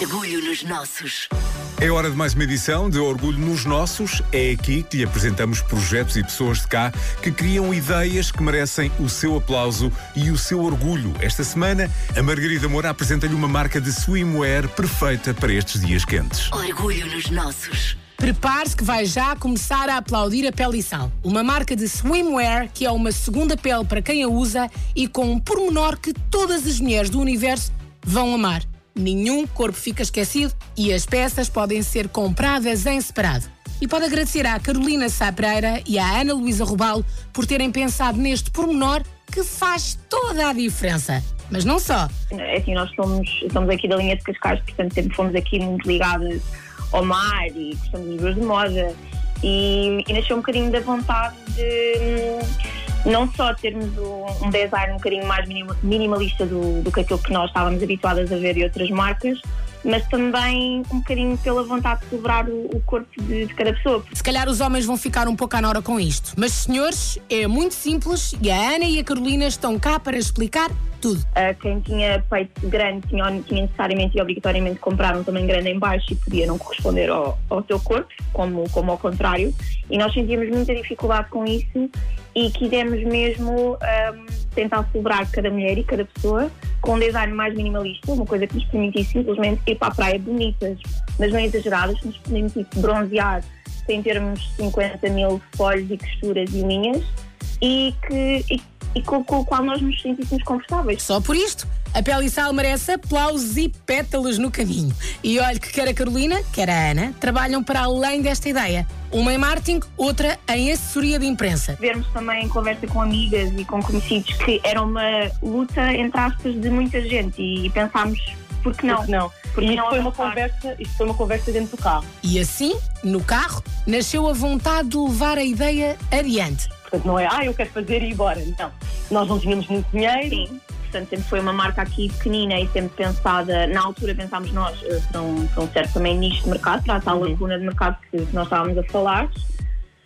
Orgulho nos nossos. É hora de mais uma edição de Orgulho nos Nossos. É aqui que lhe apresentamos projetos e pessoas de cá que criam ideias que merecem o seu aplauso e o seu orgulho. Esta semana, a Margarida Moura apresenta-lhe uma marca de swimwear perfeita para estes dias quentes. Orgulho nos nossos. Prepare-se que vai já começar a aplaudir a Pele e Sal, uma marca de swimwear que é uma segunda pele para quem a usa e com um pormenor que todas as mulheres do universo vão amar. Nenhum corpo fica esquecido e as peças podem ser compradas em separado. E pode agradecer à Carolina Sá Pereira e à Ana Luísa Rubal por terem pensado neste pormenor que faz toda a diferença. Mas não só. É assim, nós somos, somos aqui da linha de Cascais, portanto sempre fomos aqui muito ligadas ao mar e gostamos de livros de moda e, e nasceu um bocadinho da vontade de hum, não só termos um, design um bocadinho mais minima- minimalista do, do que aquilo que nós estávamos habituadas a ver em outras marcas, mas também um bocadinho pela vontade de celebrar o, o corpo de, de cada pessoa. Se calhar os homens vão ficar um pouco à nora com isto. Mas, senhores, é muito simples e a Ana e a Carolina estão cá para explicar tudo. Uh, quem tinha peito grande tinha, tinha necessariamente e obrigatoriamente comprar um tamanho grande em baixo e podia não corresponder ao, ao seu corpo, como, como ao contrário. E nós sentíamos muita dificuldade com isso e quisemos mesmo um, tentar celebrar cada mulher e cada pessoa com um design mais minimalista, uma coisa que nos permitisse simplesmente ir para a praia bonitas, mas não exageradas, que nos permitisse bronzear sem termos 50 mil folhos e costuras e linhas e, que, e, e com, com o qual nós nos sentíssemos confortáveis. Só por isto, a Pele e Sal merece aplausos e pétalas no caminho. E olha que quer a Carolina, quer a Ana, trabalham para além desta ideia. Uma em marketing, outra em assessoria de imprensa. Vermos também em conversa com amigas e com conhecidos que era uma luta, entre aspas, de muita gente e pensámos, por que não? Porque não. Porque e isto não foi, uma conversa, isto foi uma conversa dentro do carro. E assim, no carro, nasceu a vontade de levar a ideia adiante. Portanto, não é, ah, eu quero fazer e ir embora. Não. Nós não tínhamos muito dinheiro. Sim. Portanto, sempre foi uma marca aqui pequenina e sempre pensada, na altura pensámos nós, eh, para um, para um certo também nicho de mercado, para a tal Uhum. lacuna de mercado que nós estávamos a falar.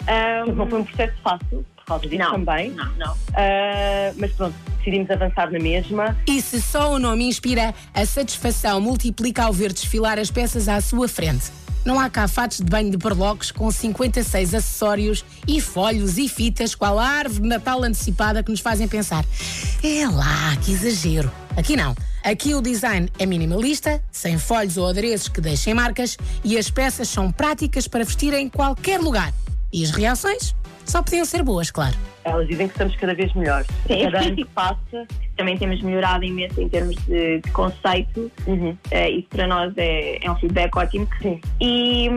Ah, Não foi um processo fácil, por causa disso não, também. Não, não. Ah, mas pronto, decidimos avançar na mesma. E se só o nome inspira, a satisfação multiplica ao ver desfilar as peças à sua frente. Não há cá fatos de banho de berlocos com 56 acessórios e folhos e fitas, qual a árvore de Natal antecipada que nos fazem pensar. É lá, que exagero. Aqui não. Aqui o design é minimalista, sem folhos ou adereços que deixem marcas e as peças são práticas para vestir em qualquer lugar. E as reações? Só podiam ser boas, claro. Elas dizem que estamos cada vez melhores. Sim. Cada ano que passa. Também temos melhorado imenso em termos de, de conceito. Uhum. eh, isso para nós é, é um feedback ótimo. Sim. E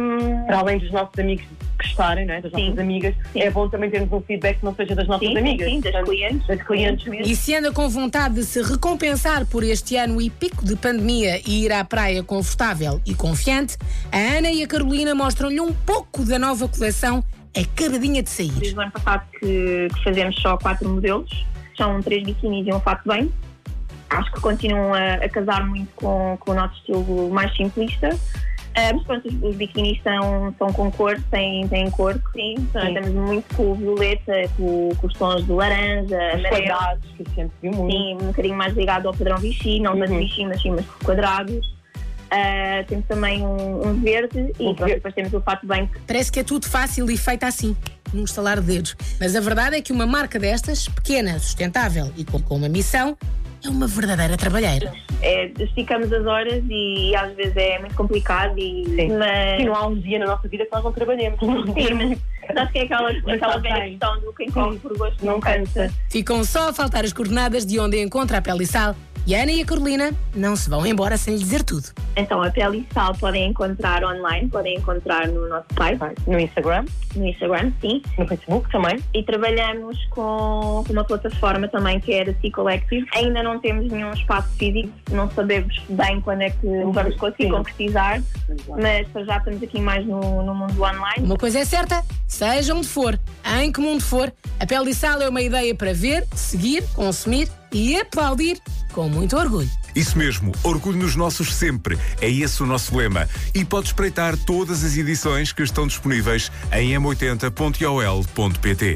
Para além dos nossos amigos gostarem, não é? das Sim. nossas amigas, Sim. é bom também termos um feedback que não seja das nossas sim, amigas. sim, sim, das Portanto, clientes. Das clientes mesmo. E se anda com vontade de se recompensar por este ano e pico de pandemia e ir à praia confortável e confiante, a Ana e a Carolina mostram-lhe um pouco da nova coleção acabadinha de sair. Desde o ano passado que, que fazemos só quatro modelos, são três biquinis e um fato bem. Acho que continuam a, a casar muito com, com o nosso estilo mais simplista. Ah, mas pronto, os, os biquinis são, são com cor, têm, têm cor, sim. Sim. Temos muito com o violeta, com, com os tons de laranja, Os amarelo. quadrados, que sempre viu muito. Sim, um bocadinho mais ligado ao padrão Vichy, não tanto Uhum. Vichy, mas sim, mas quadrados. Ah, temos também um, um verde e Um pronto, depois temos o fato bem Parece que é tudo fácil e feito assim, num estalar de dedos. Mas a verdade é que uma marca destas, pequena, sustentável e com, com uma missão, é uma verdadeira trabalheira. é, esticamos as horas e, às vezes é muito complicado e Sim. mas E não há um dia na nossa vida que nós não trabalhemos. sim, mas acho que é aquela, aquela velha questão do quem come por gosto não Não cansa. cansa. Ficam só a faltar as coordenadas de onde encontra a pele e sal. E a Ana e a Carolina não se vão embora sem lhe dizer tudo. Então a Pele e Sal podem encontrar online, podem encontrar no nosso site, No Instagram, no Instagram, sim. no Facebook também. E trabalhamos com uma plataforma também que é a C Collective. Ainda não temos nenhum espaço físico, não sabemos bem quando é que vamos conseguir concretizar, mas já estamos aqui mais no, no mundo online. Uma coisa é certa, seja onde for, em que mundo for, a pele e sal é uma ideia para ver, seguir, consumir e aplaudir com muito orgulho. Isso mesmo, orgulho nos nossos sempre. É esse o nosso lema. E pode espreitar todas as edições que estão disponíveis em m80.ol.pt.